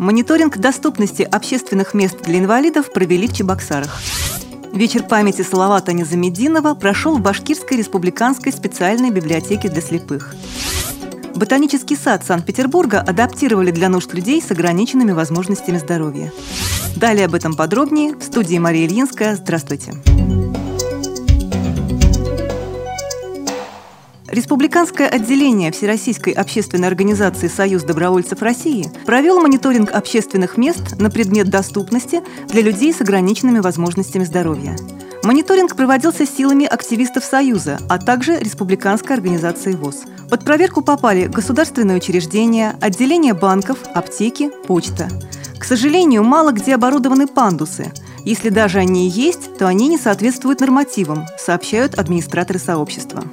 Мониторинг доступности общественных мест для инвалидов провели в Чебоксарах. Вечер памяти Салавата Незамединова прошел в Башкирской республиканской специальной библиотеке для слепых. Ботанический сад Санкт-Петербурга адаптировали для нужд людей с ограниченными возможностями здоровья. Далее об этом подробнее в студии Мария Ильинская. Здравствуйте. Республиканское отделение Всероссийской общественной организации «Союз добровольцев России» провел мониторинг общественных мест на предмет доступности для людей с ограниченными возможностями здоровья. Мониторинг проводился силами активистов Союза, а также Республиканской организации ВОЗ. Под проверку попали государственные учреждения, отделения банков, аптеки, почта. К сожалению, мало где оборудованы пандусы. Если даже они и есть, то они не соответствуют нормативам, сообщают администраторы сообщества.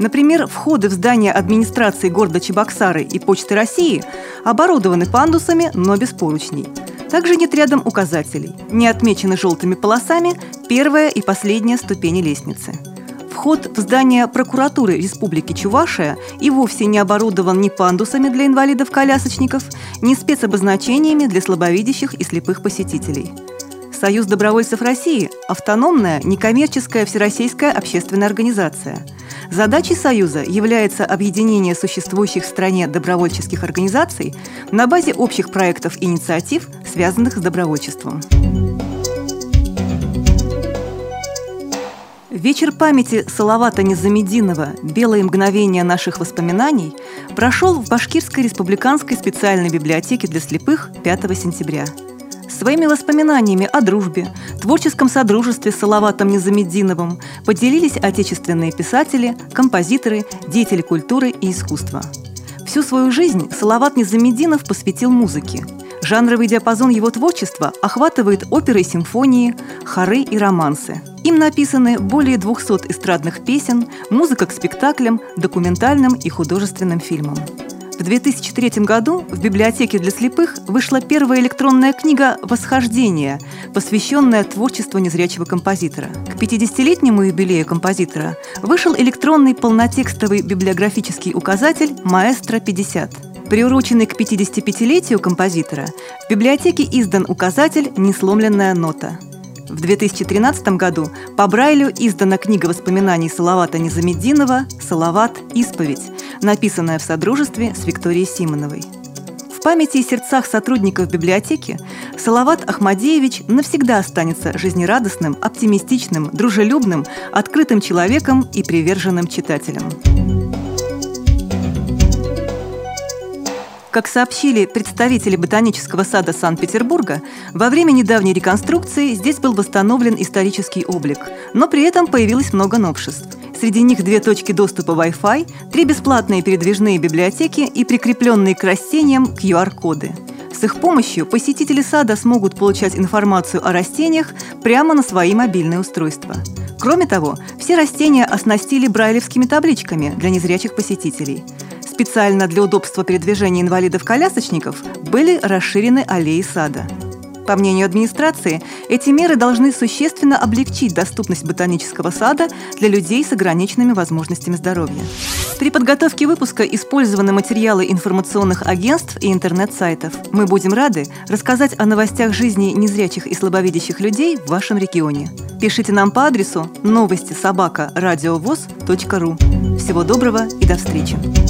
Например, входы в здание администрации города Чебоксары и Почты России оборудованы пандусами, но без поручней. Также нет рядом указателей. Не отмечены желтыми полосами первая и последняя ступени лестницы. Вход в здание прокуратуры Республики Чувашия и вовсе не оборудован ни пандусами для инвалидов-колясочников, ни спецобозначениями для слабовидящих и слепых посетителей. Союз добровольцев России – автономная, некоммерческая всероссийская общественная организация – Задачей Союза является объединение существующих в стране добровольческих организаций на базе общих проектов и инициатив, связанных с добровольчеством. Вечер памяти Салавата Незамединова «Белые мгновения наших воспоминаний» прошел в Башкирской республиканской специальной библиотеке для слепых 5 сентября – Своими воспоминаниями о дружбе, творческом содружестве с Салаватом Незамединовым поделились отечественные писатели, композиторы, деятели культуры и искусства. Всю свою жизнь Салават Незамединов посвятил музыке. Жанровый диапазон его творчества охватывает оперы и симфонии, хоры и романсы. Им написаны более 200 эстрадных песен, музыка к спектаклям, документальным и художественным фильмам. В 2003 году в библиотеке для слепых вышла первая электронная книга «Восхождение», посвященная творчеству незрячего композитора. К 50-летнему юбилею композитора вышел электронный полнотекстовый библиографический указатель «Маэстро-50». Приуроченный к 55-летию композитора, в библиотеке издан указатель «Несломленная нота». В 2013 году по Брайлю издана книга воспоминаний Салавата Незамеддинова «Салават. Исповедь», написанная в содружестве с Викторией Симоновой. В памяти и сердцах сотрудников библиотеки Салават Ахмадеевич навсегда останется жизнерадостным, оптимистичным, дружелюбным, открытым человеком и приверженным читателем. Как сообщили представители Ботанического сада Санкт-Петербурга, во время недавней реконструкции здесь был восстановлен исторический облик, но при этом появилось много новшеств. Среди них две точки доступа Wi-Fi, три бесплатные передвижные библиотеки и прикрепленные к растениям QR-коды. С их помощью посетители сада смогут получать информацию о растениях прямо на свои мобильные устройства. Кроме того, все растения оснастили брайлевскими табличками для незрячих посетителей. Специально для удобства передвижения инвалидов-колясочников были расширены аллеи сада – по мнению администрации, эти меры должны существенно облегчить доступность ботанического сада для людей с ограниченными возможностями здоровья. При подготовке выпуска использованы материалы информационных агентств и интернет-сайтов. Мы будем рады рассказать о новостях жизни незрячих и слабовидящих людей в вашем регионе. Пишите нам по адресу новости собака ру. Всего доброго и до встречи!